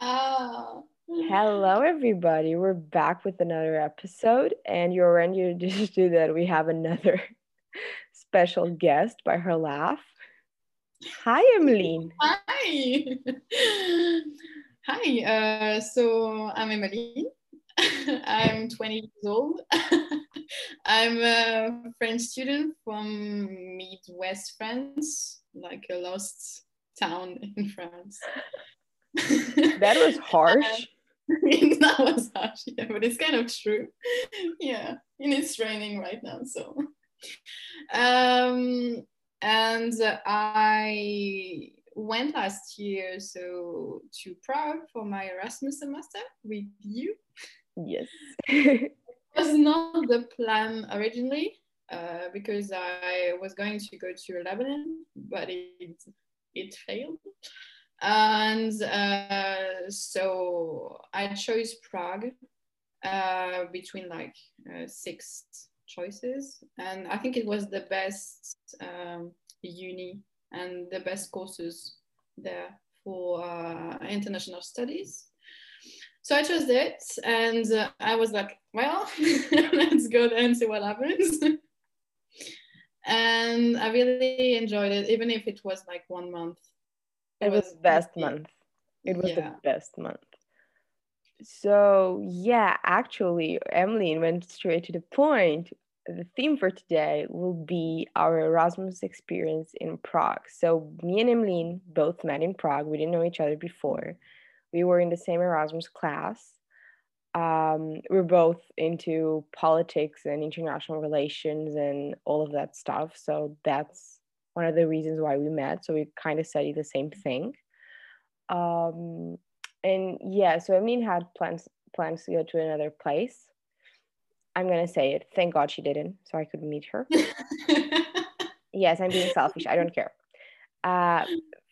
ah. Hello, everybody. We're back with another episode, and you're ready to do that. We have another special guest by her laugh. Hi, Emmeline. Hi. Hi. Uh, so I'm Emmeline. I'm 20 years old. I'm a French student from Midwest France, like a lost town in France. That was harsh. that was harsh, yeah, but it's kind of true. Yeah, and it's raining right now, so. Um, and I went last year so to Prague for my Erasmus semester with you. Yes. it was not the plan originally uh, because I was going to go to Lebanon, but it it failed. And uh, so I chose Prague uh, between like uh, six choices, and I think it was the best um, uni and the best courses there for uh, international studies. So I chose it, and uh, I was like, well, let's go there and see what happens. and I really enjoyed it, even if it was like one month. It was the best month. It was Yeah. the best month. So, yeah, actually, Emmeline went straight to the point. The theme for today will be our Erasmus experience in Prague. So, me and Emmeline both met in Prague. We didn't know each other before. We were in the same Erasmus class. Um, we're both into politics and international relations and all of that stuff. So, that's one of the reasons why we met. So, we kind of study the same thing. Um, and yeah, so Emmeline had plans plans to go to another place. I'm gonna say it. Thank God she didn't, so I could meet her. Yes, I'm being selfish. I don't care. Uh,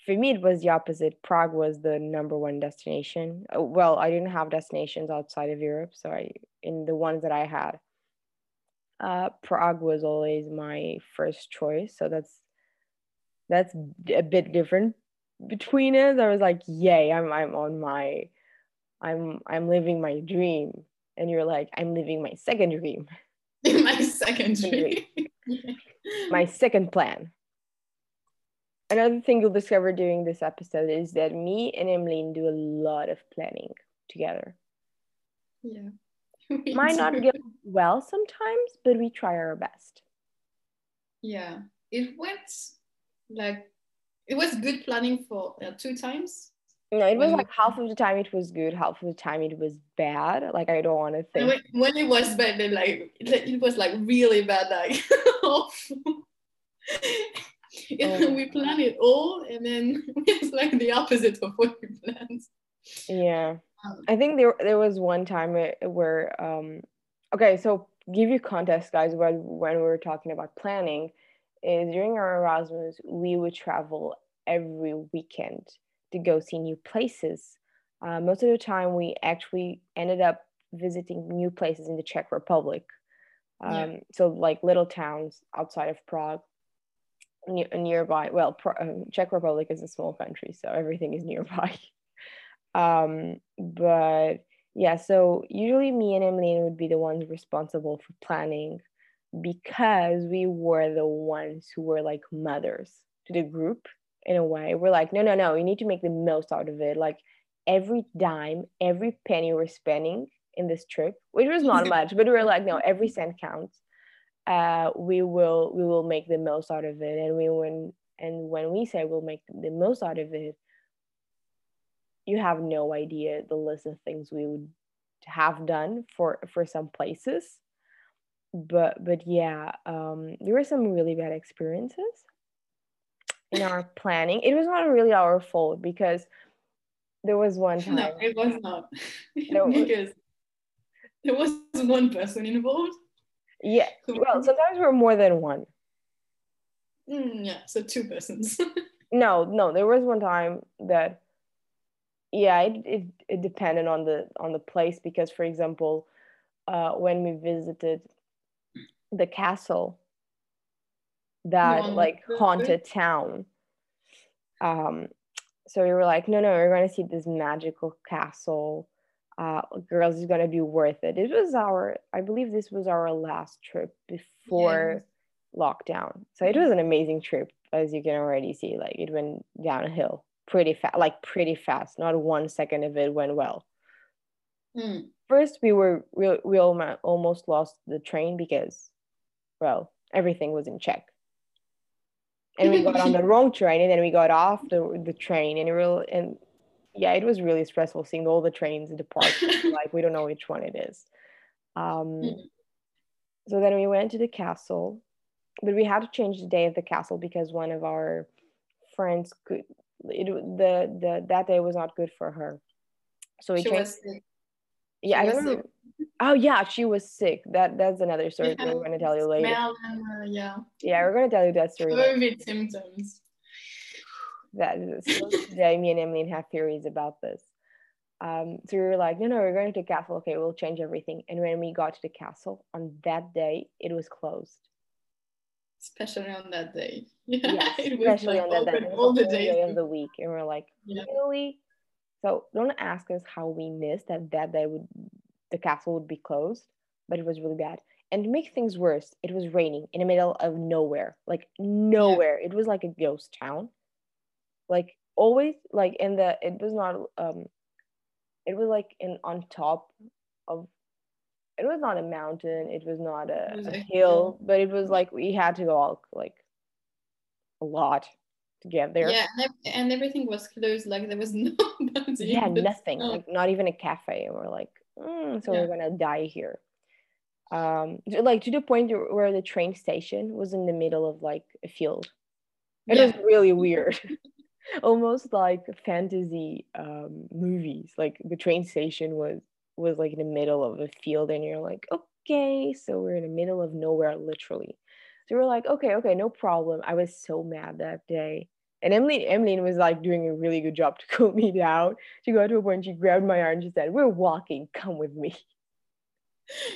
for me, it was the opposite. Prague was the number one destination. Uh, Well, I didn't have destinations outside of Europe, so I in the ones that I had, uh, Prague was always my first choice. So that's that's a bit different between us. I was like, "Yay! I'm I'm on my, I'm I'm living my dream," and you're like, "I'm living my second dream, my second dream. my second plan." Another thing you'll discover during this episode is that me and Emmeline do a lot of planning together. yeah. Might not go well sometimes, but we try our best. Yeah, it went like it was good planning for uh, two times. No, it was like half of the time it was good, half of the time it was bad. Like I don't want to think. when, when it was bad, then like it, it was like really bad, like awful. Oh. we plan it all, and then it's like the opposite of what we planned. Yeah. Um, I think there there was one time where, um okay, so give you context guys when when we were talking about planning is during our Erasmus we would travel every weekend to go see new places. Uh, most of the time we actually ended up visiting new places in the Czech Republic. Um, Yeah. so like little towns outside of Prague nearby well um, Czech Republic is a small country so everything is nearby. Um but yeah so usually me and Emmeline would be the ones responsible for planning because we were the ones who were like mothers to the group in a way. We're like no no no you need to make the most out of it. Like every dime every penny we're spending in this trip which was not much but we were like no every cent counts uh we will we will make the most out of it. And we when and when we say we'll make the most out of it you have no idea the list of things we would have done for for some places. But but yeah um there were some really bad experiences in our planning. It was not really our fault because there was one time No, it was not. No, because there was one person involved. Yeah well sometimes we're more than one Mm, yeah, so two persons. no no there was one time that yeah it, it, it depended on the on the place because for example uh, when we visited the castle that on like haunted town um so we were like, no, no, we're going to see this magical castle. Uh, girls, is going to be worth it. It was our, I believe this was our last trip before lockdown. So it was an amazing trip, as you can already see. Like it went downhill pretty fast, like pretty fast. Not one second of it went well. Mm. First, we were we, we almost lost the train because, well, everything was in Czech and we got on the wrong train and then we got off the, the train and it really and yeah it was really stressful seeing all the trains depart like we don't know which one it is um, hmm. so then we went to the castle but we had to change the day of the castle because one of our friends could it the the that day was not good for her so we she changed yeah i don't know Oh yeah, she was sick. That that's another story yeah, we're going to tell you later. uh, yeah. Yeah, we're going to tell you that story. COVID symptoms. That is today. Me and Emily have theories about this. Um, so we were like, no, no, we're going to the castle. Okay, we'll change everything. And when we got to the castle on that day, it was closed. Especially on that day. Yeah, especially like on that day. All the days day of the week, and we're like, yeah. really? So don't ask us how we missed that that day would the castle would be closed, but it was really bad. And to make things worse, it was raining in the middle of nowhere, like nowhere. Yeah. It was like a ghost town. Like always, like in the it was not um it was like in on top of it was not a mountain, it was not a, was a hill, but it was like we had to go all like a lot to get there. Yeah, and everything was closed. Like there was no. yeah, nothing. Like not even a cafe. And we're like, mm, so yeah. we're gonna die here um like to the point where the train station was in the middle of like a field it yeah. was really weird almost like fantasy um movies like the train station was was like in the middle of a field and you're like okay so we're in the middle of nowhere literally so we're like okay okay no problem i was so mad that day and Emily, Emily was like doing a really good job to cool me down. She got to a point, she grabbed my arm and she said, We're walking, come with me.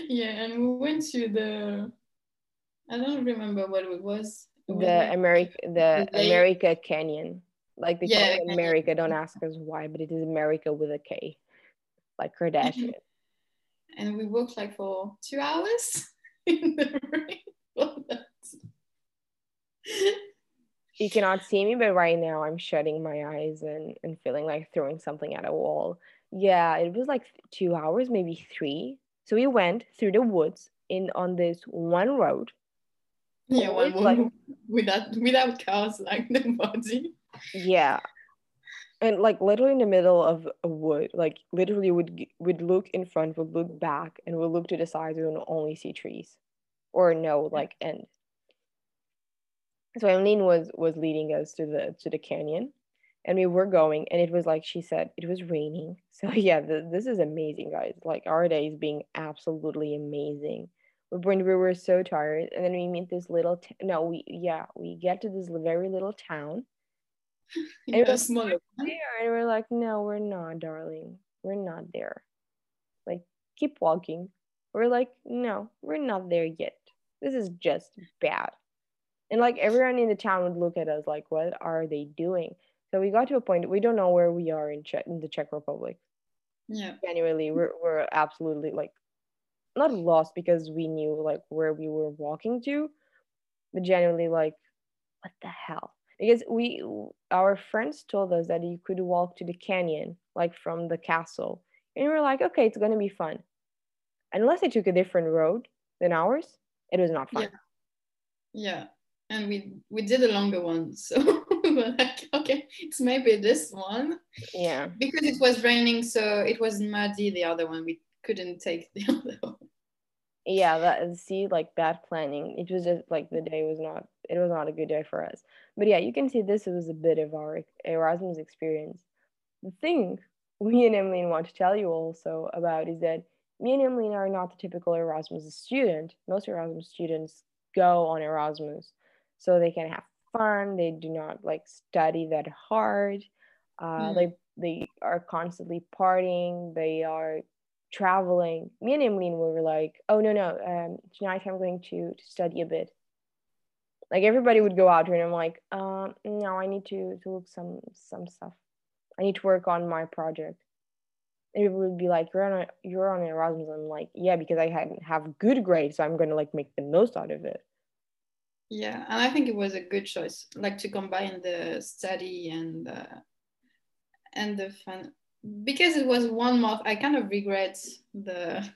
Yeah, and we went to the I don't remember what it was. It was the America the America Canyon. Like they yeah, call it America. Don't ask us why, but it is America with a K. Like mm-hmm. Kardashian. and we walked like for two hours in the rain you cannot see me, but right now I'm shutting my eyes and, and feeling like throwing something at a wall. Yeah, it was like two hours, maybe three. So we went through the woods in on this one road. Yeah, one like, without without cars, like nobody. Yeah, and like literally in the middle of a wood, like literally would would look in front, would look back, and would look to the sides, and only see trees, or no like end. So Emmeline was was leading us to the to the canyon and we were going and it was like she said it was raining. So yeah the, this is amazing guys. Like our day is being absolutely amazing. But when we were so tired and then we meet this little t- no we yeah we get to this very little town and, it was small. and we're like no we're not darling. We're not there. Like keep walking. We're like no we're not there yet. This is just bad. And like everyone in the town would look at us like what are they doing? So we got to a point we don't know where we are in czech in the czech republic. Yeah. Genuinely we're, we're absolutely like not lost because we knew like where we were walking to but genuinely like what the hell because we our friends told us that you could walk to the canyon like from the castle. And we were like okay it's going to be fun. Unless I took a different road than ours it was not fun. Yeah. Yeah. And we we did a longer one so we were like okay it's maybe this one. Yeah. Because it was raining so it was muddy the other one. We couldn't take the other one. Yeah that see like bad planning. It was just like the day was not it was not a good day for us. But yeah you can see this was a bit of our erasmus experience. The thing me and Emmeline want to tell you also about is that me and Emmeline are not the typical Erasmus student. Most Erasmus students go on Erasmus so they can have fun. They do not like study that hard. Uh, mm. they they are constantly partying. They are traveling. Me and Emmeline were like oh no no um, tonight i'm going to, to study a bit like everybody would go out here, and i'm like um, no i need to to look some some stuff I need to work on my project. And people would be like, You're on a, you're on Erasmus. I'm like, Yeah, because I hadn't have good grades, so I'm gonna like make the most out of it. Yeah, and I think it was a good choice, like to combine the study and the and the fun because it was one month. I kind of regret the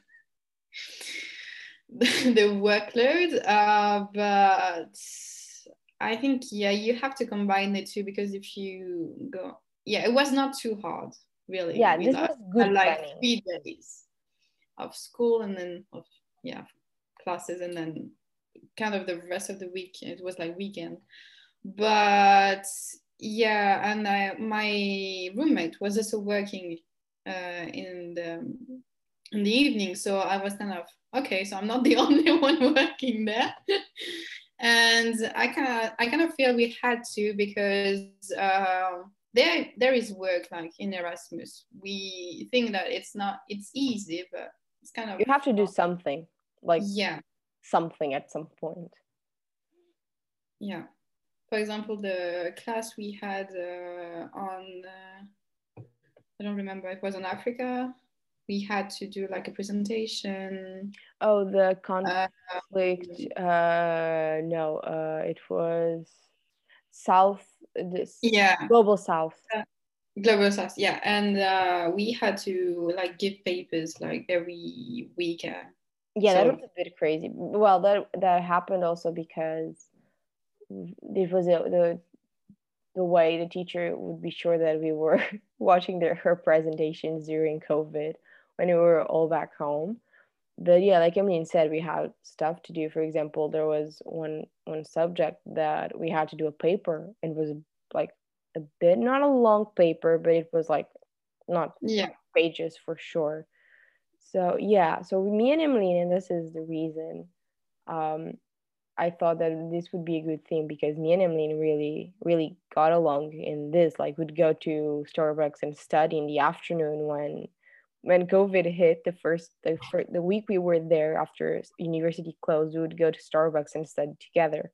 the, workload, uh, but I think yeah, you have to combine the two because if you go, yeah, it was not too hard, really. Yeah, this was good. like three days of school and then of yeah classes and then kind of the rest of the week. It was like weekend, but yeah, and I, my roommate was also working uh, in the in the evening, so I was kind of okay. So I'm not the only one working there. and I kind of I kind of feel we had to because uh, there there is work like in Erasmus. We think that it's not it's easy, but it's kind of you have to do something like yeah something at some point. Yeah. For example, the class we had uh, on, uh, I don't remember, it was on Africa. We had to do like a presentation. Oh, the conflict. Uh, uh no, uh, it was South, this yeah, Global South. Uh, global South, yeah. And uh, we had to like give papers like every week yeah, so, that was a bit crazy. Well, that that happened also because it was a, the the way the teacher would be sure that we were watching their her presentations during COVID when we were all back home. But yeah, like Emmeline said, we had stuff to do. For example, there was one one subject that we had to do a paper. It was like a bit not a long paper, but it was like not yeah pages for sure so yeah so me and emily and this is the reason um, i thought that this would be a good thing because me and emily really really got along in this like would go to starbucks and study in the afternoon when when covid hit the first the, first, the week we were there after university closed we would go to starbucks and study together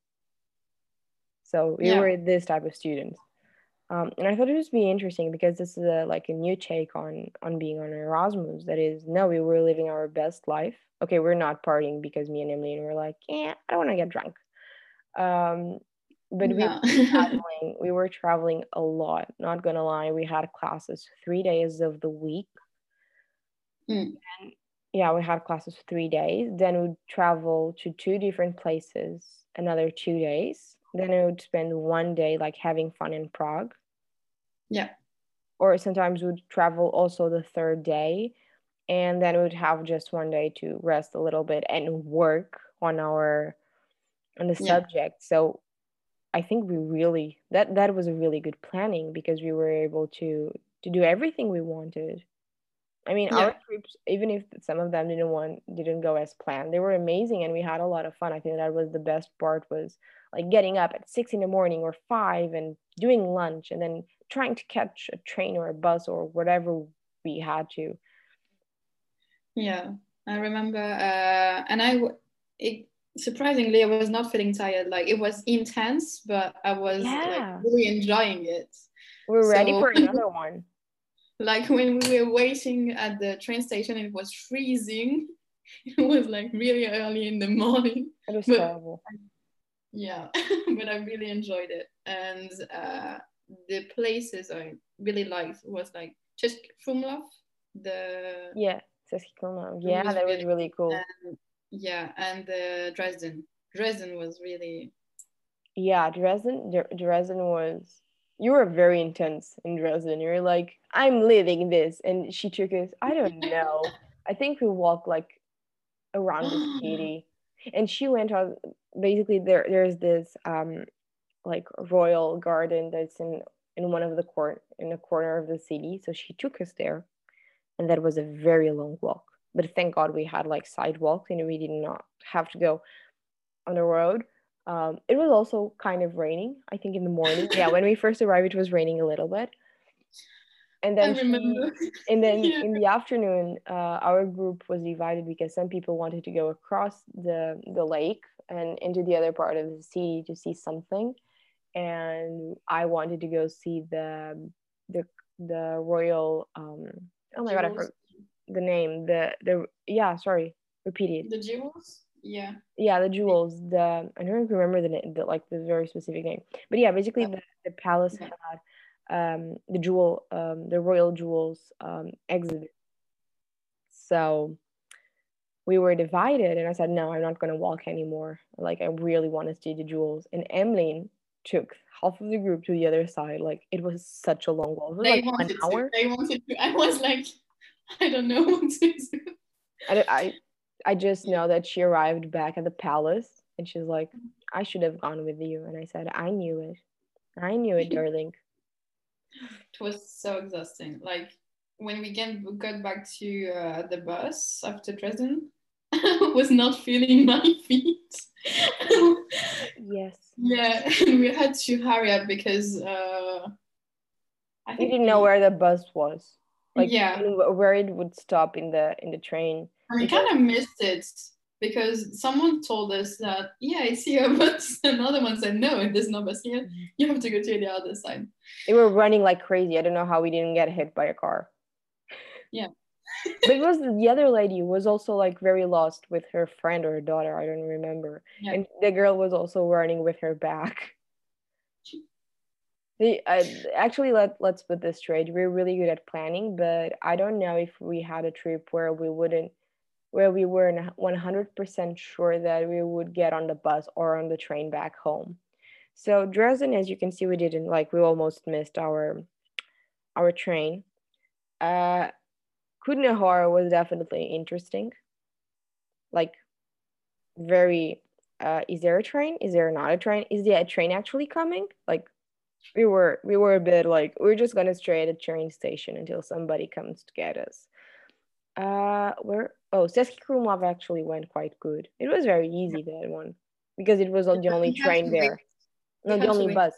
so we yeah. were this type of students um, and I thought it would be interesting because this is a, like a new take on on being on Erasmus. That is, no, we were living our best life. Okay, we're not partying because me and Emily were like, yeah, I don't want to get drunk. Um, but no. we were traveling. We were traveling a lot. Not gonna lie, we had classes three days of the week. Mm. And yeah, we had classes for three days. Then we'd travel to two different places another two days then I would spend one day like having fun in Prague. Yeah. Or sometimes we'd travel also the third day and then we'd have just one day to rest a little bit and work on our on the yeah. subject. So I think we really that that was a really good planning because we were able to to do everything we wanted. I mean, yeah. our trips, even if some of them didn't want didn't go as planned, they were amazing and we had a lot of fun. I think that was the best part was like getting up at six in the morning or five and doing lunch and then trying to catch a train or a bus or whatever we had to. Yeah, I remember, uh, and I it, surprisingly I was not feeling tired. Like it was intense, but I was yeah. like really enjoying it. We're so, ready for another one like when we were waiting at the train station it was freezing. It was like really early in the morning. It was but, terrible. Yeah but i really enjoyed it. And uh, the places i really liked was like Český Krumlov the yeah yeah that was really cool. and, yeah and the dresden. Dresden was really yeah dresden dresden was you were very intense in Dresden. You're like, I'm living this. And she took us, I don't know. I think we walked like around the city. And she went on basically there there's this um like royal garden that's in in one of the court in a corner of the city. So she took us there. And that was a very long walk. But thank God we had like sidewalks and we did not have to go on the road. Um, it was also kind of raining, I think, in the morning. yeah, when we first arrived, it was raining a little bit. And then, she, and then yeah. in the afternoon, uh, our group was divided because some people wanted to go across the the lake and into the other part of the city to see something, and I wanted to go see the the the royal um oh my god I forgot the name the the yeah sorry repeat it the jewels yeah. Yeah the jewels the i don't remember the name the, like the very specific name. But yeah basically the, the palace yeah. had um the jewel um the royal jewels um exhibit. So we were divided and i said no i'm not going to walk anymore. Like i really want to see the jewels. And emmeline took half of the group to the other side. Like it was such a long walk. They like wanted an hour. to. they wanted to i was like i don't know what to do. I, I just know that she arrived back at the palace and she's like, I should have gone with you. And I said, I knew it. I knew it, darling. It was so exhausting. Like when we get, got back to uh, the bus after Dresden, I was not feeling my feet. yes. Yeah, and we had to hurry up because uh, I didn't know where the bus was. Like yeah, where it would stop in the in the train I kind of missed it because someone told us that yeah it's here but another one said no there's no bus here you have to go to the other side. They were running like crazy. I don't know how we didn't get hit by a car. Yeah. But it was the other lady was also like very lost with her friend or her daughter. I don't remember. Yeah. and the girl was also running with her back. The, uh, actually let, let's put this straight. We're really good at planning but i don't know if we had a trip where we wouldn't where we were 100% sure that we would get on the bus or on the train back home. So Dresden, as you can see, we didn't like we almost missed our our train. Uh, Kutna was definitely interesting. Like very uh, is there a train? Is there not a train? Is there a train actually coming? Like we were we were a bit like we're just gonna stay at a train station until somebody comes to get us. Uh, where oh, Český Krumlov actually went quite good. It was very easy that one because it was the only train there, not the only bus.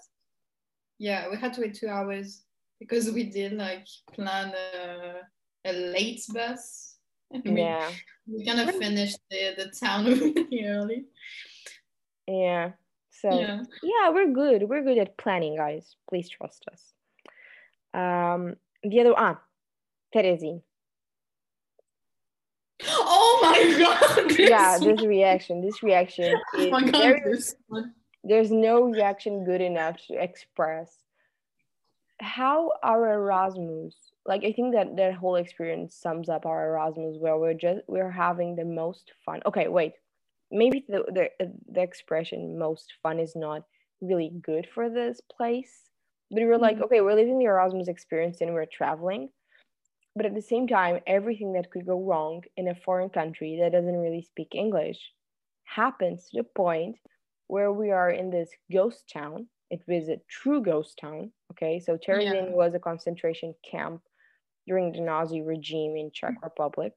Yeah, we had to wait two hours because we did like plan a, a late bus. We, yeah, we kind of finished the the town really early. Yeah. So yeah. yeah, we're good. We're good at planning, guys. Please trust us. Um, the other ah, Terezin. Oh my god! Yeah, this reaction, this reaction oh is god, very, there's no reaction good enough to express how our Erasmus, like I think that that whole experience sums up our Erasmus where we're just we're having the most fun. Okay, wait. Maybe the the, the expression most fun is not really good for this place. But we're like, mm-hmm. okay, we're living the Erasmus experience and we're traveling but at the same time, everything that could go wrong in a foreign country that doesn't really speak English happens to the point where we are in this ghost town. It was a true ghost town. Okay, so Terezin yeah. was a concentration camp during the Nazi regime in Czech mm. Republic.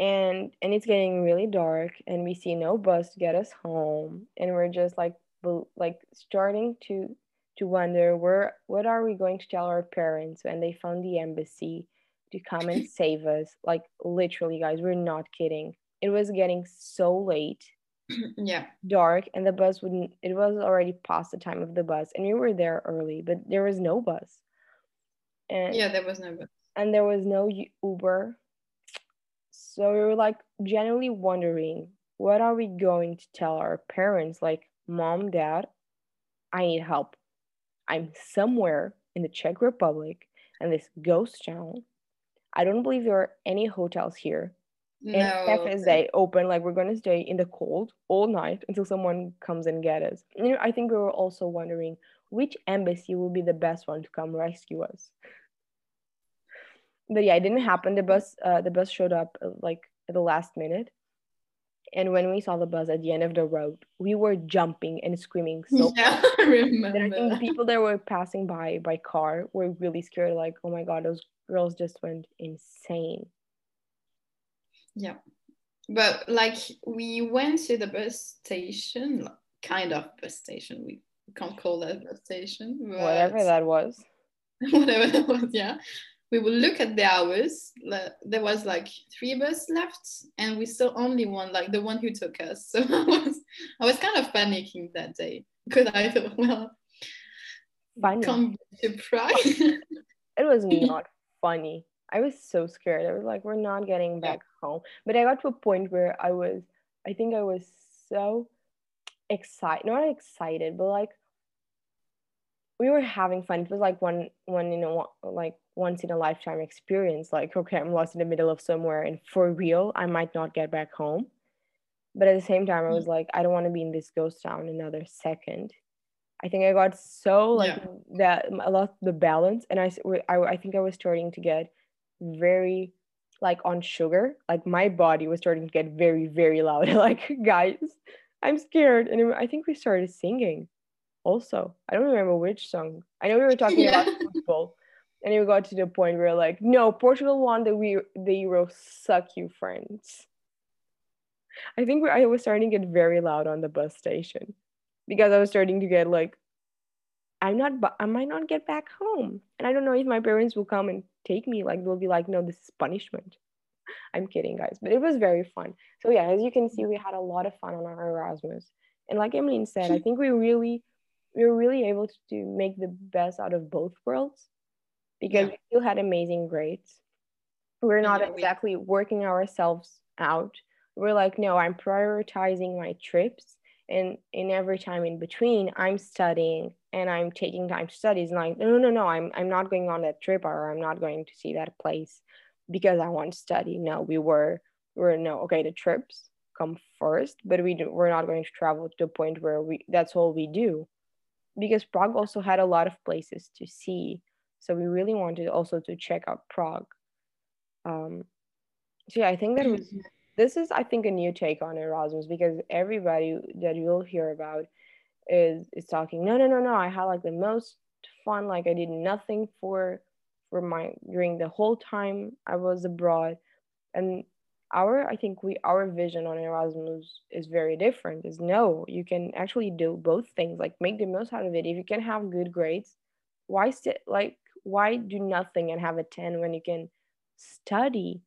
And and it's getting really dark, and we see no bus to get us home, and we're just like like starting to to wonder where what are we going to tell our parents when they found the embassy to come and save us? Like literally guys we're not kidding. It was getting so late yeah. dark and the bus wouldn't it was already past the time of the bus and we were there early but there was no bus. And yeah there was no bus. and there was no uber. So we were like genuinely wondering what are we going to tell our parents? Like mom dad i need help I'm somewhere in the Czech Republic and this ghost town. I don't believe there are any hotels here. No. And cafes they open like we're gonna stay in the cold all night until someone comes and get us. You know, I think we were also wondering which embassy will be the best one to come rescue us. But yeah, it didn't happen. The bus, uh, the bus showed up uh, like at the last minute, and when we saw the bus at the end of the road, we were jumping and screaming. So yeah, I remember. And I think the people that were passing by by car were really scared. Like, oh my god, those girls just went insane. Yeah, but like we went to the bus station, kind of bus station. We can't call that bus station. Whatever that was. whatever that was, yeah we will look at the hours. There was like three of us left, and we saw only one, like the one who took us. So I was, I was kind of panicking that day because I thought, well, funny. come to Prague. it was not funny. I was so scared. I was like, we're not getting back yeah. home. But I got to a point where I was, I think I was so excited, not excited, but like we were having fun. It was like one, one, you know, like once in a lifetime experience. Like, okay, I'm lost in the middle of somewhere, and for real, I might not get back home. But at the same time, I was mm. like, I don't want to be in this ghost town another second. I think I got so like yeah. that I lost the balance, and I, I I think I was starting to get very like on sugar. Like my body was starting to get very very loud. like guys, I'm scared, and I think we started singing. Also, I don't remember which song. I know we were talking yeah. about football, and we got to the point where like, no, Portugal won the we the Euro. Suck you, friends. I think I was starting to get very loud on the bus station because I was starting to get like, I'm not, I might not get back home. And I don't know if my parents will come and take me. Like, they'll be like, no, this is punishment. I'm kidding, guys. But it was very fun. So, yeah, as you can see, we had a lot of fun on our Erasmus. And like Emmeline said, I think we really, we were really able to make the best out of both worlds because yeah. we still had amazing grades. We're not yeah, exactly we... working ourselves out. We're like, no, I'm prioritizing my trips and in every time in between i'm studying and i'm taking time to study it's like no no no i'm i'm not going on that trip or i'm not going to see that place because i want to study no we were we were no okay the trips come first but we do, we're not going to travel to the point where we that's all we do because prague also had a lot of places to see so we really wanted also to check out prague. Um so yeah i think that was mm-hmm. this is i think a new take on erasmus because everybody that you'll hear about is is talking no no no no i had like the most fun like i did nothing for for my during the whole time i was abroad. And our i think we our vision on erasmus is very different is no you can actually do both things like make the most out of it. If you can have good grades why sit like why do nothing and have a 10 when you can study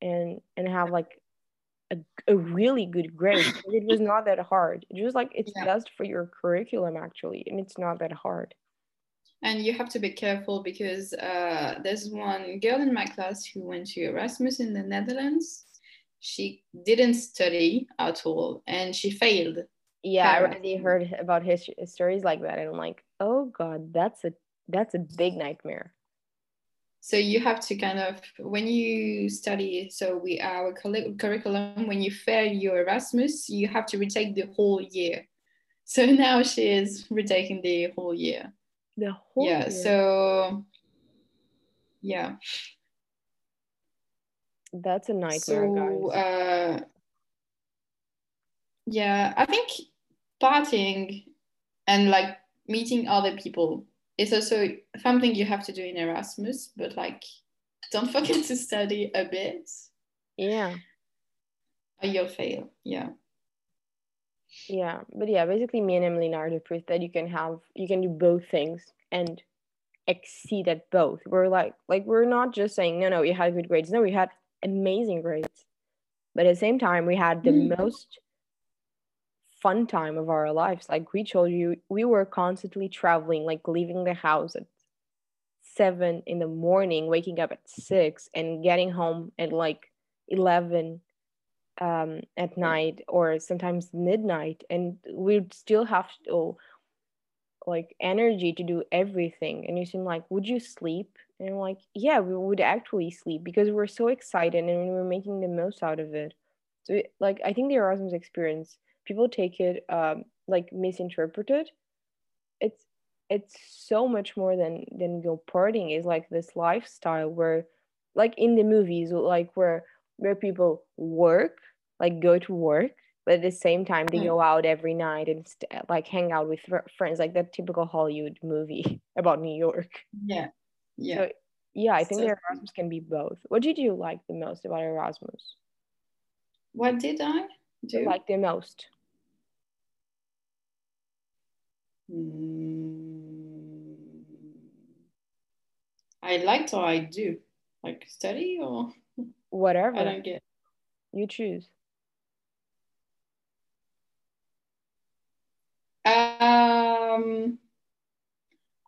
and and have like a, a really good grade. it was not that hard. It was like it's yeah. best for your curriculum actually, and it's not that hard. And you have to be careful because uh, there's one girl in my class who went to Erasmus in the Netherlands. She didn't study at all, and she failed. Yeah, I already heard about his stories like that, and I'm like, oh god, that's a that's a big nightmare so you have to kind of when you study so we our curriculum when you fail your erasmus you have to retake the whole year so now she is retaking the whole year the whole yeah year. so yeah that's a nightmare so, guys. Uh, yeah i think partying and like meeting other people it's also something you have to do in Erasmus, but like don't forget to study a bit. Yeah. Or you'll fail. Yeah. Yeah. But yeah, basically me and Emily are the proof that you can have you can do both things and exceed at both. We're like like we're not just saying, no, no, we had good grades. No, we had amazing grades. But at the same time, we had the mm. most fun time of our lives. Like we told you, we were constantly traveling, like leaving the house at seven in the morning, waking up at six, and getting home at like 11 um, at night or sometimes midnight. And we'd still have to, like energy to do everything. And you seem like, would you sleep? And I'm like, yeah, we would actually sleep because we're so excited and we were making the most out of it. So, like, I think the Erasmus experience people take it um, like misinterpreted it's it's so much more than than go partying. Is like this lifestyle where like in the movies like where where people work like go to work but at the same time they mm. go out every night and st- like hang out with friends like that typical hollywood movie about new york. Yeah. Yeah. So, yeah i think so, erasmus can be both. What did you like the most about erasmus? What did i do? Like the most Mm, I liked or I do. Like study or whatever. I don't get. You choose. Um,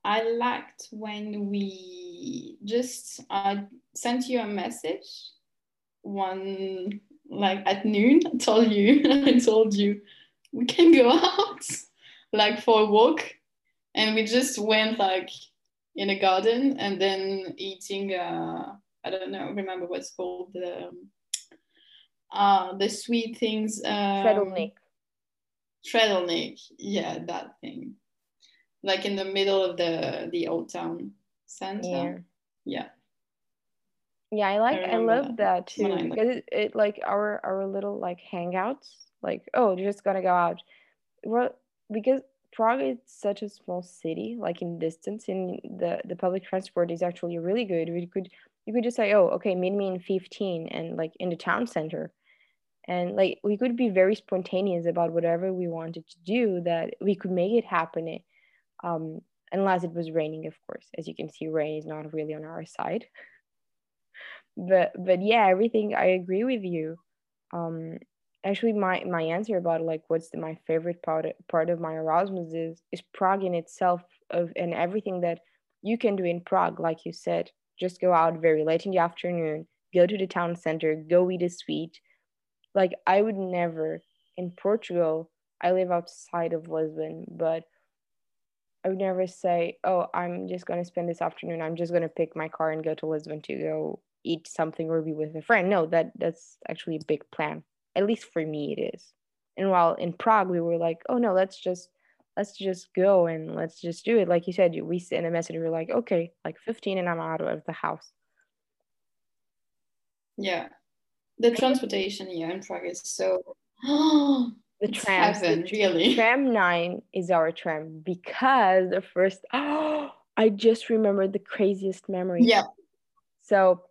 I liked when we just uh, sent you a message one like at noon. I told you, I told you we can go out like for a walk, and we just went like in a garden and then eating. Uh, I don't know, remember what's called the uh, the sweet things. Um, Trdelník. Yeah, that thing like in the middle of the the old town center. Yeah. Yeah. Yeah, I like I, I love that, that too because it, it like our our little like hangouts like oh you're just gonna go out well because Prague is such a small city like in distance and the the public transport is actually really good we could you could just say oh okay meet me in 15 and like in the town center and like we could be very spontaneous about whatever we wanted to do that we could make it happen um, unless it was raining, of course. As you can see, rain is not really on our side. but but yeah, everything I agree with you. Um, actually, my my answer about like what's the, my favorite part part of my Erasmus is is Prague in itself of and everything that you can do in Prague, like you said. Just go out very late in the afternoon, go to the town center, go eat a sweet. Like I would never in Portugal. I live outside of Lisbon, but I would never say, "Oh, I'm just going to spend this afternoon. I'm just going to pick my car and go to Lisbon to go eat something or be with a friend." No, that that's actually a big plan. At least for me, it is. And while in Prague, we were like, "Oh no, let's just let's just go and let's just do it." Like you said, we sent a message. We are like, "Okay, like 15, and I'm out of the house." Yeah, the transportation here in Prague is so. the tram. really. Tram nine is our tram because the first. Oh, I just remembered the craziest memory. Yeah. So,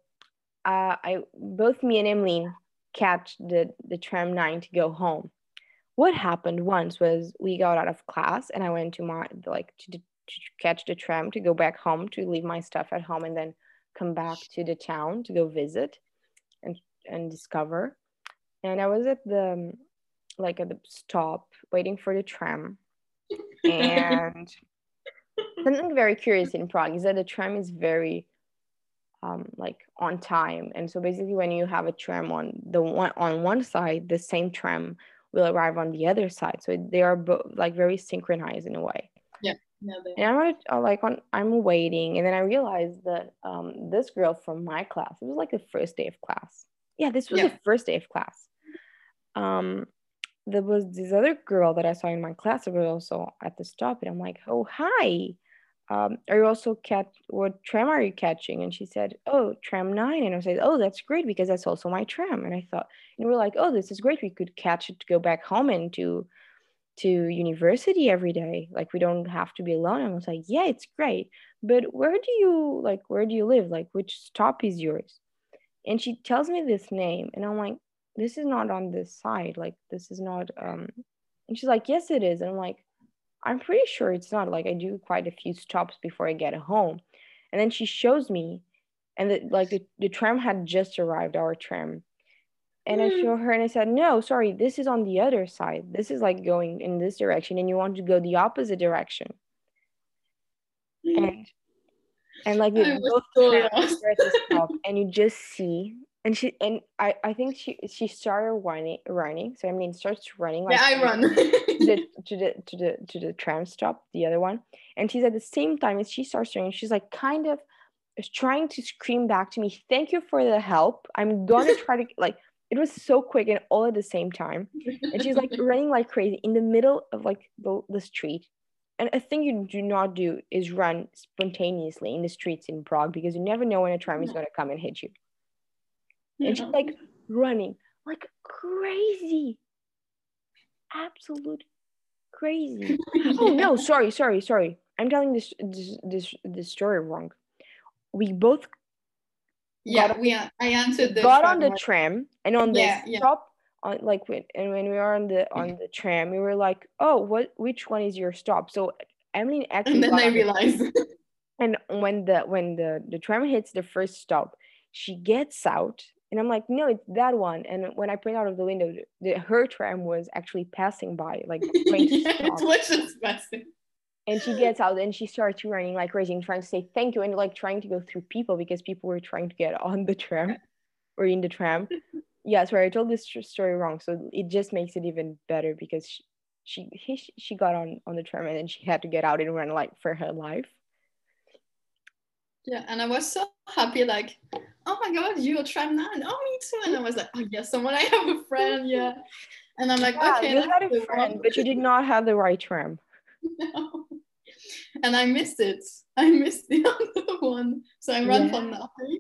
uh, I both me and Emmeline catch the the tram nine to go home. What happened once was we got out of class and I went to my like to, to catch the tram to go back home to leave my stuff at home and then come back to the town to go visit and and discover. And I was at the like at the stop waiting for the tram and something very curious in prague is that the tram is very um, like on time and so basically when you have a tram on the one on one side the same tram will arrive on the other side so they are both like very synchronized in a way yeah yeah, and I'm uh, like on, I'm waiting, and then I realized that um, this girl from my class. It was like the first day of class. Yeah, this was yeah. the first day of class. Um, there was this other girl that I saw in my class that was also at the stop, and I'm like, "Oh, hi, um, are you also cat? What tram are you catching?" And she said, "Oh, tram nine. And I said, "Oh, that's great because that's also my tram." And I thought, and we are like, "Oh, this is great. We could catch it to go back home and to to university every day. Like we don't have to be alone." And I was like, "Yeah, it's great. But where do you like? Where do you live? Like which stop is yours?" And she tells me this name, and I'm like, this is not on this side like this is not um and she's like yes it is and i'm like i'm pretty sure it's not like i do quite a few stops before i get home. And then she shows me and the, like the, the tram had just arrived our tram. And mm. i show her and i said no sorry this is on the other side. This is like going in this direction and you want to go the opposite direction. Mm. and and like we both so and you just see and she and I, I think she she started running running. So i mean starts running like yeah i run to the, to the to the to the tram stop the other one. And she's at the same time as she starts running she's like kind of trying to scream back to me thank you for the help. I'm gonna try to like it was so quick and all at the same time. And she's like running like crazy in the middle of like the, the street. And a thing you do not do is run spontaneously in the streets in prague because you never know when a tram is going to come and hit you. And she's like running like crazy. Absolute crazy. Oh no sorry sorry sorry. I'm telling this this this, this story wrong. We both yeah we i answered the got on the tram and on the yeah, stop yeah. on like when and when we were on the on the tram we were like oh what which one is your stop? So emily actually and then i realized. and when the when the the tram hits the first stop she gets out and I'm like, no, it's that one. And when I point out of the window, the, her tram was actually passing by, like it passing. and she gets out and she starts running like crazy and trying to say thank you and like trying to go through people because people were trying to get on the tram or in the tram yeah sorry i told this story wrong so it just makes it even better because she she, he, she got on on the tram and then she had to get out and run like for her life yeah and i was so happy like oh my god you're a tram now oh me too. And i was like oh yes someone i have a friend yeah. And i'm like yeah, okay you had a friend but you did not have the right tram no. and i missed it. I missed the other one. So i ran yeah. for nothing.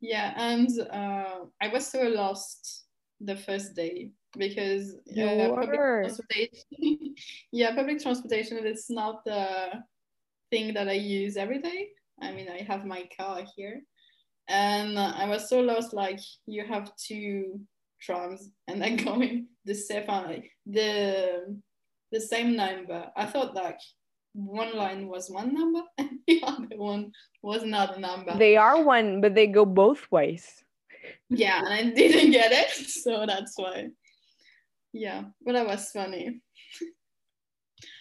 Yeah and uh, i was so lost the first day because uh, public transportation yeah public transportation is not the thing that i use every day i mean i have my car here. And i was so lost like you have two trams and then going the same uh, the the same number. I thought like one line was one number and the other one was another number. They are one but they go both ways. Yeah and i didn't get it so that's why. Yeah but that was funny.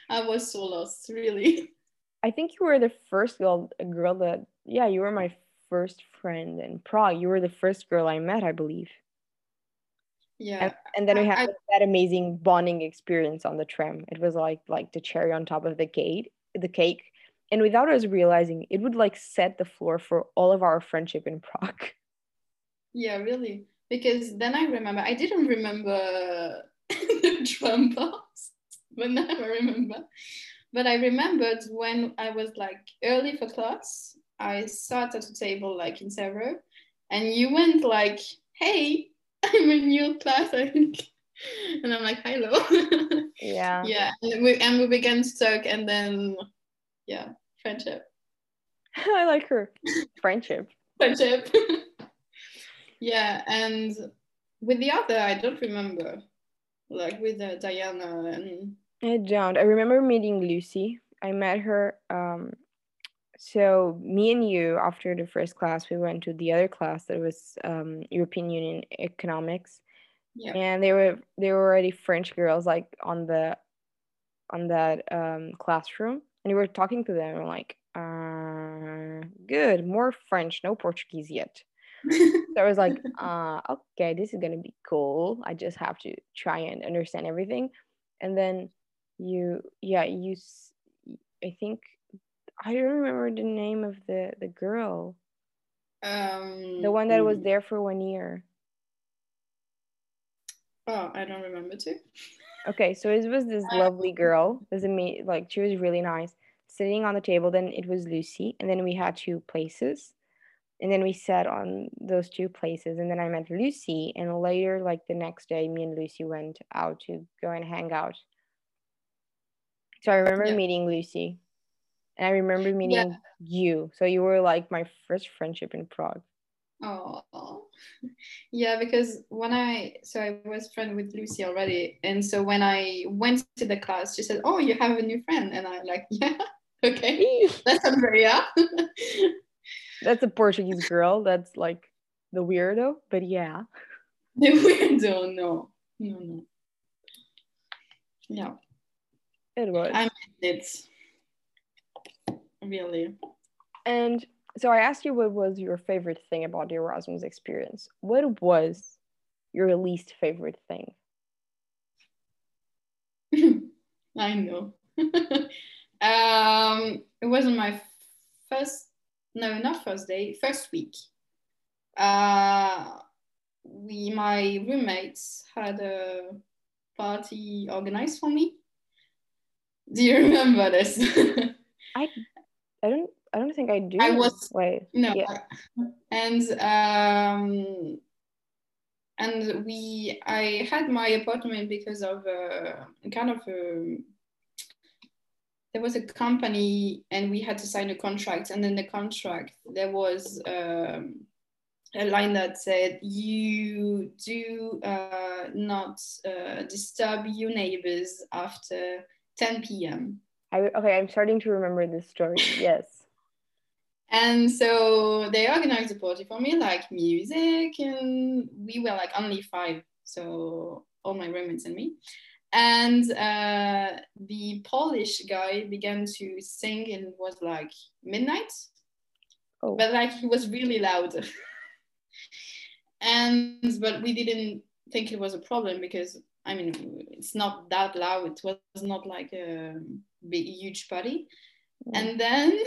I was so lost really i think you were the first girl a girl that yeah you were my first friend in prague. You were the first girl i met i believe. Yeah and, and then we had I, that amazing bonding experience on the tram. It was like like the cherry on top of the cake the cake. And without us realizing it would like set the floor for all of our friendship in prague. Yeah really. Because then i remember i didn't remember the drum parts, but now I remember. But I remembered when I was like early for class, I sat at a table like in several, and you went like, "Hey, I'm in your class," I think. And I'm like, "Hello." Yeah. yeah, and we and we began to talk, and then, yeah, friendship. I like her friendship. friendship. yeah, and with the other, I don't remember like with uh, Diana and. I don't. I remember meeting Lucy. I met her. Um, so me and you, after the first class, we went to the other class that was um, European Union economics, yeah. and they were they were already French girls like on the on that um, classroom, and we were talking to them. And we're like, uh, good, more French, no Portuguese yet so I was like, uh, okay, this is gonna be cool. I just have to try and understand everything. And then you, yeah, you, I think, I don't remember the name of the the girl. Um, the one that was there for one year. Oh, I don't remember too. Okay, so it was this lovely girl. This me like she was really nice, sitting on the table. Then it was Lucy, and then we had two places and then we sat on those two places and then i met lucy and later like the next day me and lucy went out to go and hang out so i remember yeah. meeting lucy and i remember meeting yeah. you so you were like my first friendship in prague oh yeah because when i so i was friend with lucy already and so when i went to the class she said oh you have a new friend and i'm like yeah okay that's andrea that's a Portuguese girl. That's like the weirdo, but yeah. The weirdo, no. No, no. Yeah. It was. I really. And so I asked you what was your favorite thing about the Erasmus experience. What was your least favorite thing? I know. um, it wasn't my first no, not first day, first week. Uh, we, my roommates had a party organized for me. Do you remember this? I, I don't, I don't think I do. I was wait, no, yeah. and um, and we, I had my apartment because of a kind of a there was a company and we had to sign a contract and in the contract there was um, a line that said you do uh, not uh, disturb your neighbors after 10 p.m I, okay i'm starting to remember this story. Yes. And so they organized a party for me like music and we were like only five so all my roommates and me. And uh, the Polish guy began to sing and it was like midnight, oh. but like he was really loud. and but we didn't think it was a problem because I mean it's not that loud. It was not like a big huge party. Mm. And then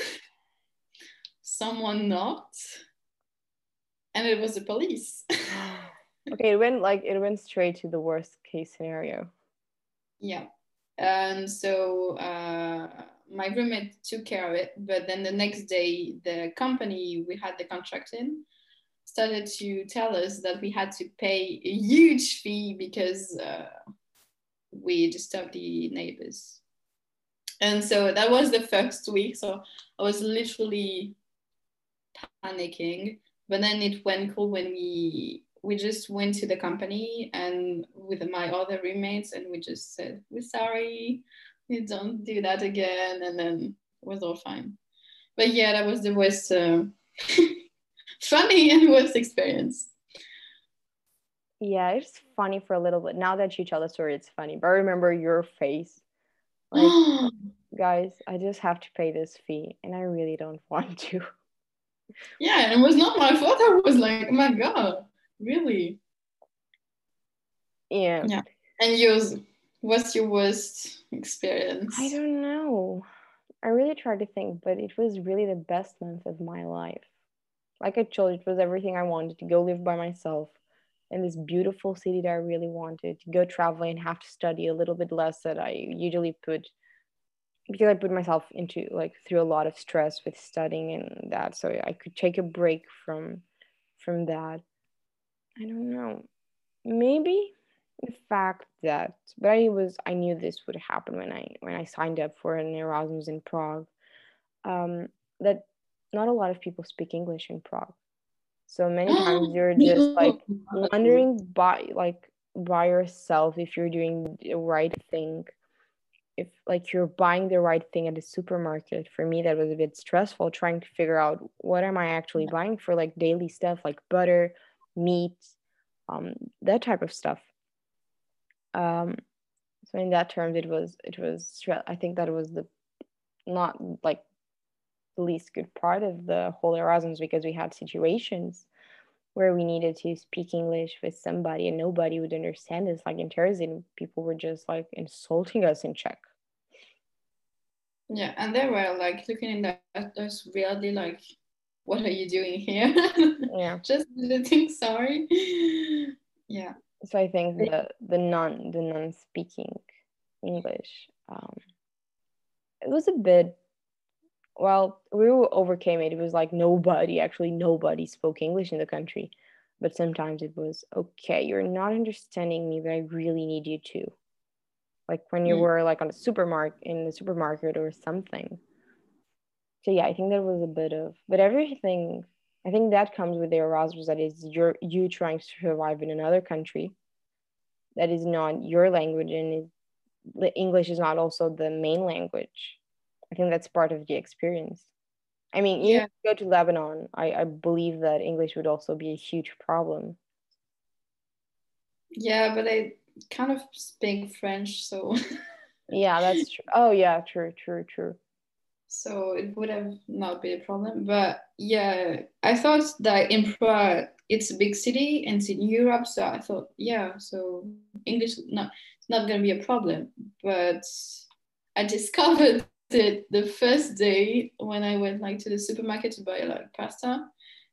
someone knocked, and it was the police. okay, it went like it went straight to the worst case scenario. Yeah. And so uh, my roommate took care of it. But then the next day, the company we had the contract in started to tell us that we had to pay a huge fee because uh, we disturbed the neighbors. And so that was the first week. So I was literally panicking. But then it went cool when we we just went to the company and with my other roommates and we just said we're sorry we don't do that again and then it was all fine but yeah that was the worst uh, funny and worst experience yeah it's funny for a little bit now that you tell the story it's funny but I remember your face like guys i just have to pay this fee and i really don't want to yeah and it was not my fault i was like oh my god Really? Yeah. Yeah. And yours, what's your worst experience? I don't know. I really tried to think, but it was really the best month of my life. Like I told you, it was everything I wanted to go live by myself in this beautiful city that I really wanted, to go traveling and have to study a little bit less that I usually put because I put myself into like through a lot of stress with studying and that. So I could take a break from from that. I don't know. Maybe the fact that but I was I knew this would happen when I when I signed up for an Erasmus in Prague. Um, that not a lot of people speak English in Prague. So many times you're just like wondering by like by yourself if you're doing the right thing. If like you're buying the right thing at the supermarket. For me that was a bit stressful trying to figure out what am I actually buying for like daily stuff like butter, meat, um, that type of stuff. Um, so in that terms, it was it was I think that was the not like the least good part of the whole Erasmus because we had situations where we needed to speak English with somebody and nobody would understand us. Like in Terezin, people were just like insulting us in Czech. Yeah, and they were like looking in at us really like what are you doing here? Yeah. Just visiting, sorry. Yeah. So I think the the non the non speaking English, um, it was a bit well, we overcame it. It was like nobody, actually nobody spoke English in the country. But sometimes it was okay, you're not understanding me, but I really need you to. Like when you mm. were like on a supermarket in the supermarket or something so yeah i think there was a bit of but everything i think that comes with the erasmus that is you're you trying to survive in another country that is not your language and is the english is not also the main language i think that's part of the experience i mean you yeah. go to lebanon I, I believe that english would also be a huge problem yeah but i kind of speak french so yeah that's true oh yeah true true true so it would have not been a problem. But yeah, I thought that in Prague it's a big city and it's in Europe, so I thought yeah, so English not it's not gonna be a problem. But I discovered it the first day when I went like to the supermarket to buy like pasta,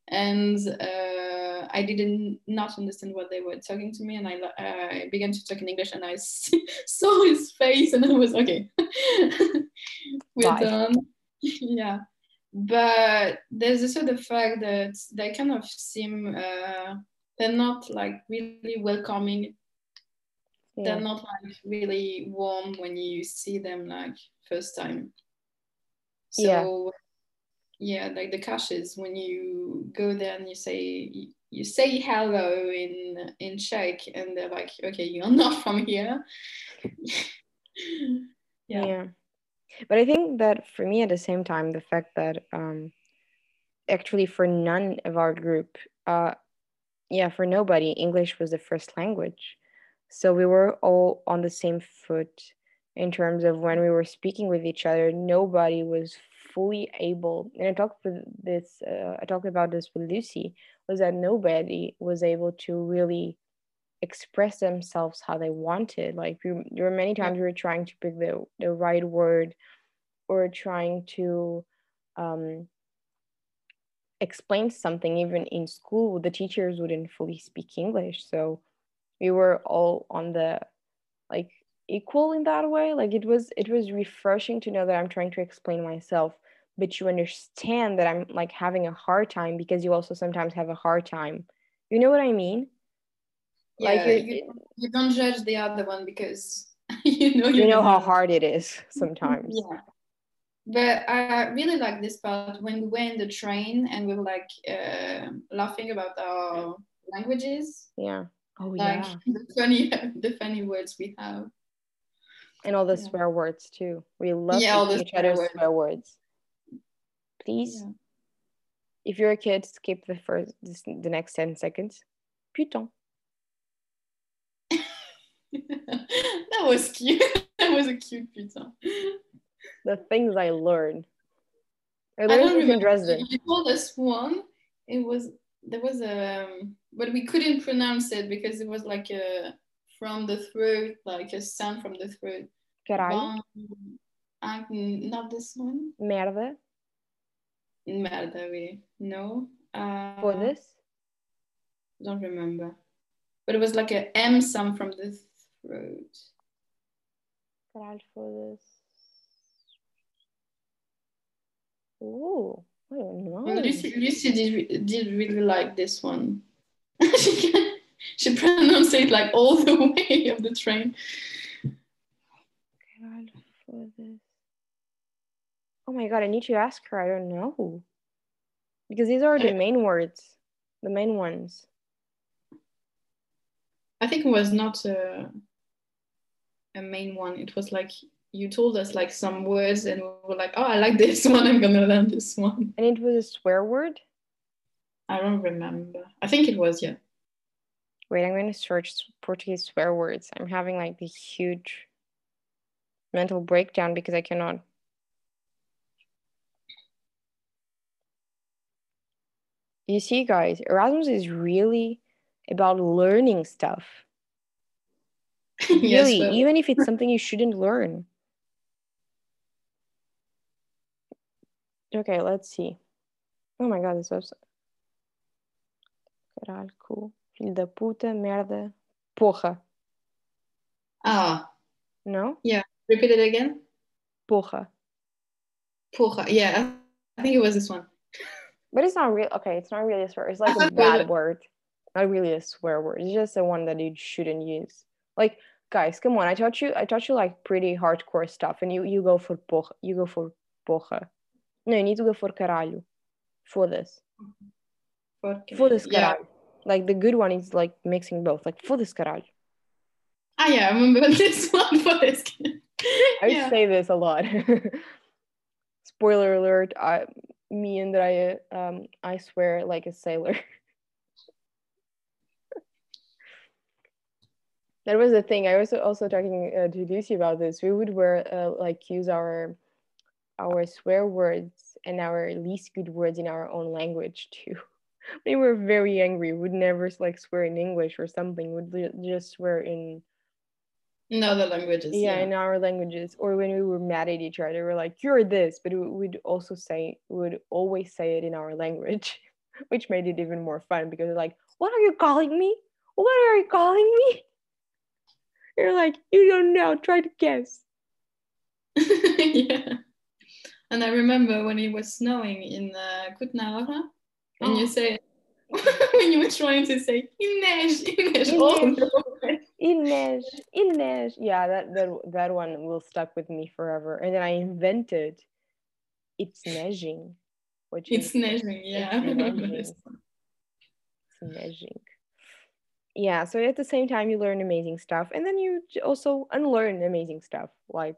and uh, I didn't not understand what they were talking to me, and I I began to talk in English, and I saw his face, and I was okay. we're Bye. done. yeah, but there's also the fact that they kind of seem uh, they're not like really welcoming. Yeah. They're not like really warm when you see them like first time. So yeah, yeah like the caches when you go there and you say you say hello in in Czech and they're like, okay, you're not from here. yeah. yeah but i think that for me at the same time the fact that um actually for none of our group uh yeah for nobody english was the first language So we were all on the same foot in terms of when we were speaking with each other. Nobody was fully able, and I talked with this, uh, I talked about this with Lucy, was that nobody was able to really express themselves how they wanted. Like we, there were many times we were trying to pick the, the right word or trying to um, explain something even in school the teachers wouldn't fully speak english so we were all on the like equal in that way like it was it was refreshing to know that i'm trying to explain myself but you understand that i'm like having a hard time because you also sometimes have a hard time you know what i mean yeah, like you, you don't judge the other one because you know you know how hard it is sometimes yeah but I really like this part when we were in the train and we were like uh, laughing about our languages. Yeah. Oh like yeah. The funny, the funny words we have. And all the yeah. swear words too. We love yeah, each other's words. swear words. Please, yeah. if you're a kid, skip the first, the next ten seconds. Putain. that was cute. that was a cute putain the things I learned. I learned I don't remember. in Dresden. You told us one. It was there was a um, but we couldn't pronounce it because it was like a from the throat, like a sound from the throat. Caralho. Um, not this one. Merda. Merda, we no. Uh, For this? Don't remember. But it was like a M sound from the throat. Caralho, for this. Oh, I don't know. Lucy, Lucy did, did really like this one. she, can, she pronounced it like all the way of the train. for this. Oh my god, I need to ask her. I don't know. Because these are the main words, the main ones. I think it was not a, a main one. It was like you told us like some words and we were like, oh, I like this one. I'm gonna learn this one. And it was a swear word. I don't remember. I think it was yeah. Wait, I'm going to search Portuguese swear words. I'm having like the huge mental breakdown because I cannot. You see, guys, Erasmus is really about learning stuff. yes, really, even if it's something you shouldn't learn. Okay, let's see. Oh my god, this website. Cool. Filho da puta, merda, porra. Ah. No? Yeah. Repeat it again. Porra. Porra. Yeah, I think it was this one. But it's not real. Okay, it's not really a swear. It's like a bad word. Not really a swear word. It's just the one that you shouldn't use. Like, guys, come on. I taught you. I taught you like pretty hardcore stuff, and you you go for porra. You go for porra. No, you need to go for caralho. For this. For this caralho. Yeah. Like the good one is like mixing both. Like for this caralho. Ah, yeah, I remember this one for this. I yeah. say this a lot. Spoiler alert, I, me and I, um, I swear like a sailor. that was the thing. I was also talking uh, to Lucy about this. We would wear uh, like use our our swear words and our least good words in our own language too. We were very angry. Would never like swear in English or something. Would just swear in in other languages. Yeah, yeah, in our languages. Or when we were mad at each other, we're like, "You're this," but we'd also say, would always say it in our language, which made it even more fun because like, "What are you calling me? What are you calling me?" You're like, "You don't know. Try to guess." yeah. And I remember when it was snowing in uh, Kutna and oh. you say, when you were trying to say Ines, Ines, oh, Ines, Ines. Yeah, that, that that one will stuck with me forever. And then I invented it's nežing. Which it's nežing, yeah. It's nežing. Yeah, so at the same time you learn amazing stuff and then you also unlearn amazing stuff like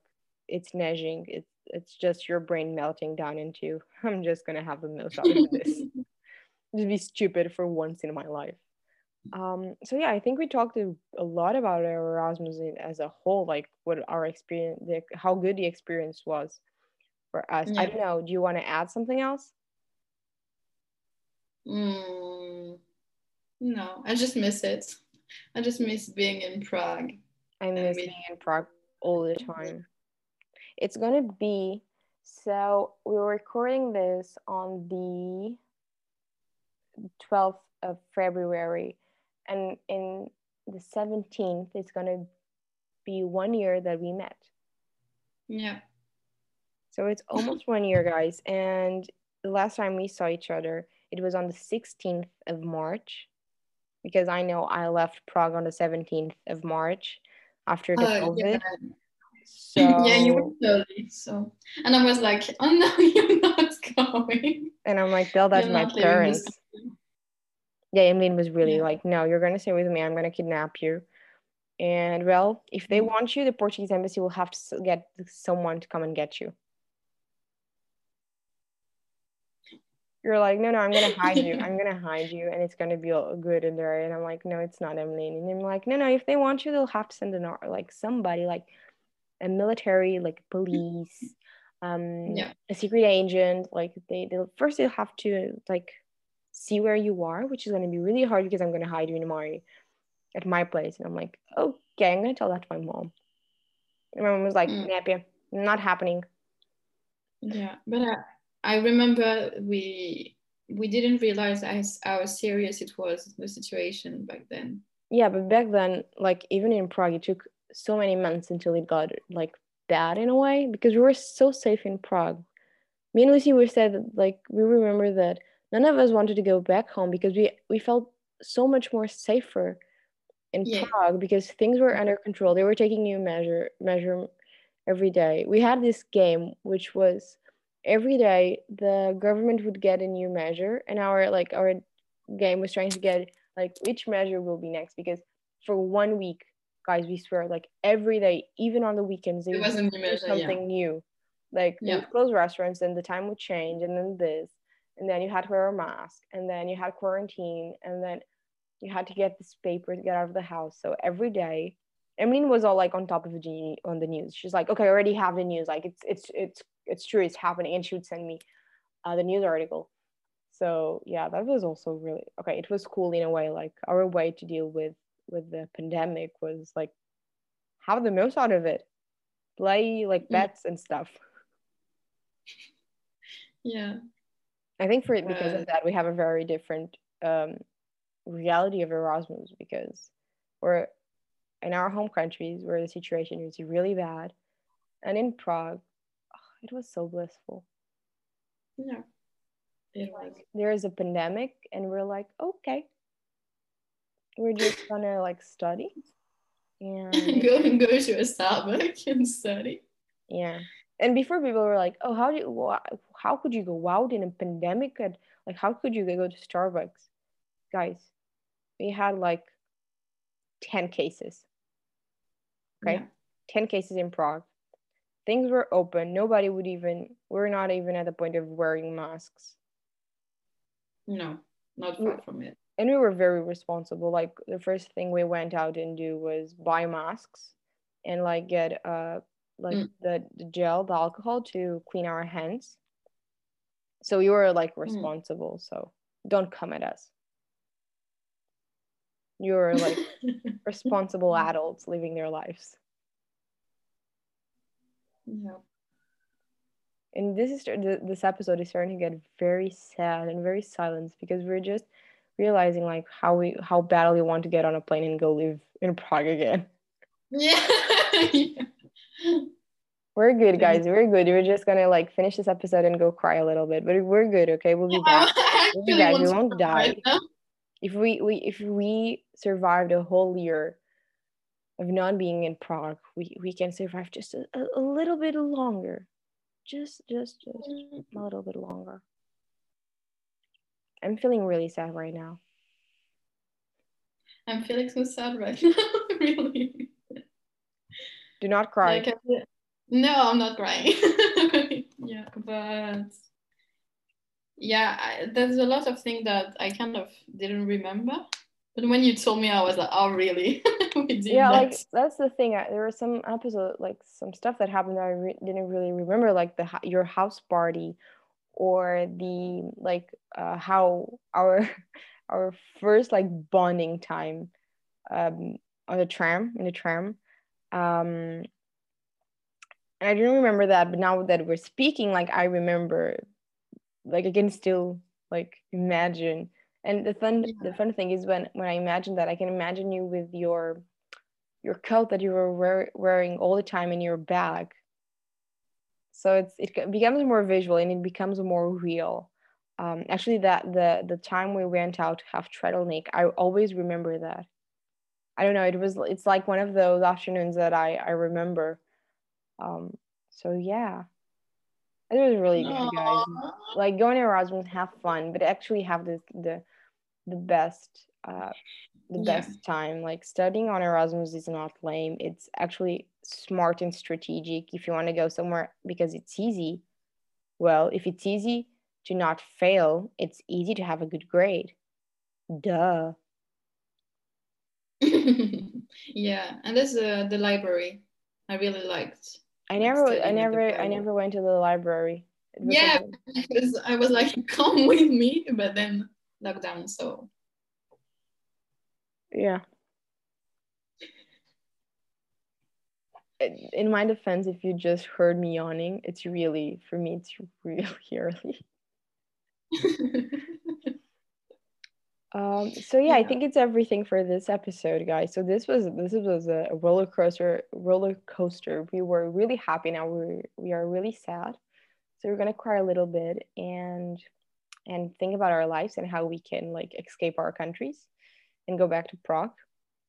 it's nežing, it's it's just your brain melting down into i'm just gonna have the most out of this just be stupid for once in my life. Um so yeah i think we talked a, lot about our erasmus as a whole like what our experience the, how good the experience was for us. Yeah. i don't know do you want to add something else? Mm, no i just miss it. I just miss being in prague. I miss being in prague all the time. It's gonna be so we were recording this on the 12th of february and in the 17th it's going to be one year that we met yeah so it's almost one year guys and the last time we saw each other it was on the 16th of march because i know i left prague on the 17th of march after the oh, covid yeah. So yeah, you were early. So and I was like, oh no, you're not going. And I'm like, tell that to my parents yeah, Emmeline was really yeah. like, no, you're going to stay with me. I'm going to kidnap you. And well, if they mm. want you, the Portuguese embassy will have to get someone to come and get you. You're like, no, no, I'm going to hide you. I'm going to hide you. And it's going to be all good in there. And I'm like, no, it's not Emmeline. And I'm like, no, no, if they want you, they'll have to send an, art, like somebody, like a military, like police, um, yeah. a secret agent. Like they, they'll first they'll have to like see where you are, which is going to be really hard because I'm going to hide you in my at my place. And I'm like, okay, I'm going to tell that to my mom. And my mom was like, mm. Nappy, not happening. Yeah, but I, I remember we we didn't realize as how serious it was the situation back then. Yeah, but back then, like even in Prague, it took so many months until it got like bad in a way because we were so safe in Prague. Me and Lucy were said that, like we remember that none of us wanted to go back home because we we felt so much more safer in yeah. Prague because things were under control. They were taking new measure measure every day. We had this game which was every day the government would get a new measure and our like our game was trying to get like which measure will be next because for one week guys we swear like every day even on the weekends it was something yeah. new like yeah. close restaurants and the time would change and then this and then you had to wear a mask and then you had quarantine and then you had to get this paper to get out of the house. So every day Emmeline was all like on top of the on the news. She's like okay I already have the news. Like it's it's it's it's true it's happening and she would send me uh, the news article. So yeah that was also really okay it was cool in a way like our way to deal with with the pandemic was like have the most out of it. Play like mm. bets and stuff. Yeah I think for it because of that, we have a very different um, reality of Erasmus because we're in our home countries where the situation is really bad, and in Prague, oh, it was so blissful. Yeah, it was. There is a pandemic, and we're like, okay, we're just gonna like study and go and go to a Starbucks and study. Yeah, and before people were like oh how do you how could you go out in a pandemic? And like how could you go to starbucks? Guys we had like 10 cases. Okay? Yeah. 10 cases in prague. Things were open. Nobody would even we're not even at the point of wearing masks. No not far from it. and we were very responsible. Like the first thing we went out and do was buy masks and like get uh like mm. the, the gel, the alcohol to clean our hands. So we were like mm. responsible. Mm. So don't come at us. You're like responsible adults living their lives. Yeah. And this is this episode is starting to get very sad and very silent because we're just realizing like how we how badly we want to get on a plane and go live in Prague again. Yeah. Yeah. We're good, guys. We're good. We're just gonna like finish this episode and go cry a little bit, but we're good. Okay, we'll be back. We'll be back. We won't die. If we, we if we survived a whole year of not being in Prague, we we can survive just a, a little bit longer, just just just a mm-hmm. little bit longer. I'm feeling really sad right now. I'm feeling so sad right now, really. Do not cry. Like, no, I'm not crying. yeah, but yeah, I, there's a lot of things that I kind of didn't remember But when you told me, I was like, oh, really? yeah, that. like that's the thing. I, there was some episode, like some stuff that happened that I re- didn't really remember, like the your house party, or the like uh, how our our first like bonding time um, on the tram in the tram. Um, and I didn't remember that, but now that we're speaking, like I remember, like I can still like imagine. And the fun yeah. the fun thing is when when i imagine that i can imagine you with your your coat that you were wear, wearing all the time in your bag. So it's it becomes more visual and it becomes more real. Um, actually that the the time we went out to have Trdelník, i always remember that i don't know it was it's like one of those afternoons that i i remember um, so yeah it was really good guys like going to erasmus have fun but actually have this the the best uh, the yeah. best time. Like studying on Erasmus is not lame. It's actually smart and strategic if you want to go somewhere because it's easy. Well, if it's easy to not fail, it's easy to have a good grade. Duh. yeah, and there's uh, the library. I really liked. I never, I never, I never went to the library. Yeah, like, because I was like, come with me, but then lockdown. So yeah. In my defense, if you just heard me yawning, it's really for me. It's really early. Um, so yeah, yeah, I think it's everything for this episode, guys. So this was this was a roller coaster. Roller coaster. We were really happy. Now we're we are really sad. So we're gonna cry a little bit and and think about our lives and how we can like escape our countries and go back to Prague.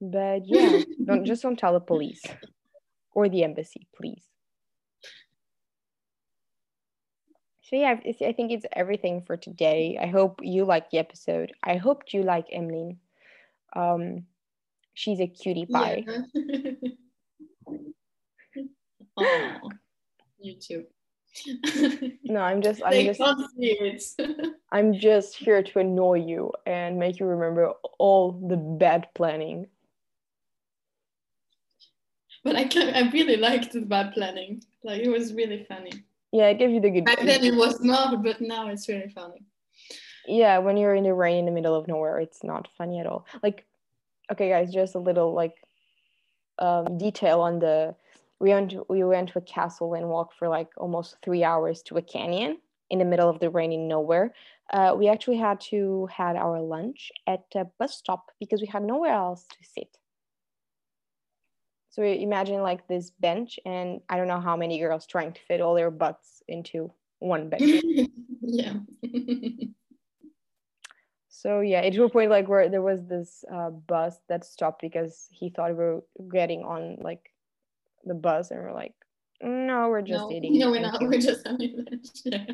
But yeah, don't just don't tell the police or the embassy, please. So yeah, I think it's everything for today. I hope you like the episode. I hope you like Emmeline. Um, she's a cutie pie. Yeah. oh, you too no, I'm just I'm just I'm just here to annoy you and make you remember all the bad planning. But I can I really liked the bad planning. Like it was really funny. Yeah, it gave you the good. Back then it was not, but now it's really funny. Yeah, when you're in the rain in the middle of nowhere, it's not funny at all. Like, okay, guys, just a little like um, detail on the we went we went to a castle and walked for like almost three hours to a canyon in the middle of the rainy nowhere. Uh, we actually had to had our lunch at a bus stop because we had nowhere else to sit. So imagine like this bench, and I don't know how many girls trying to fit all their butts into one bench. yeah. so yeah, it to a point like where there was this uh, bus that stopped because he thought we were getting on like the bus and we're like, no, we're just no, eating. No, we're not. We're just having lunch. Yeah.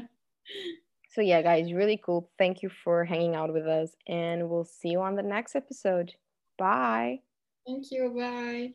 So yeah, guys, really cool. Thank you for hanging out with us, and we'll see you on the next episode. Bye. Thank you. Bye.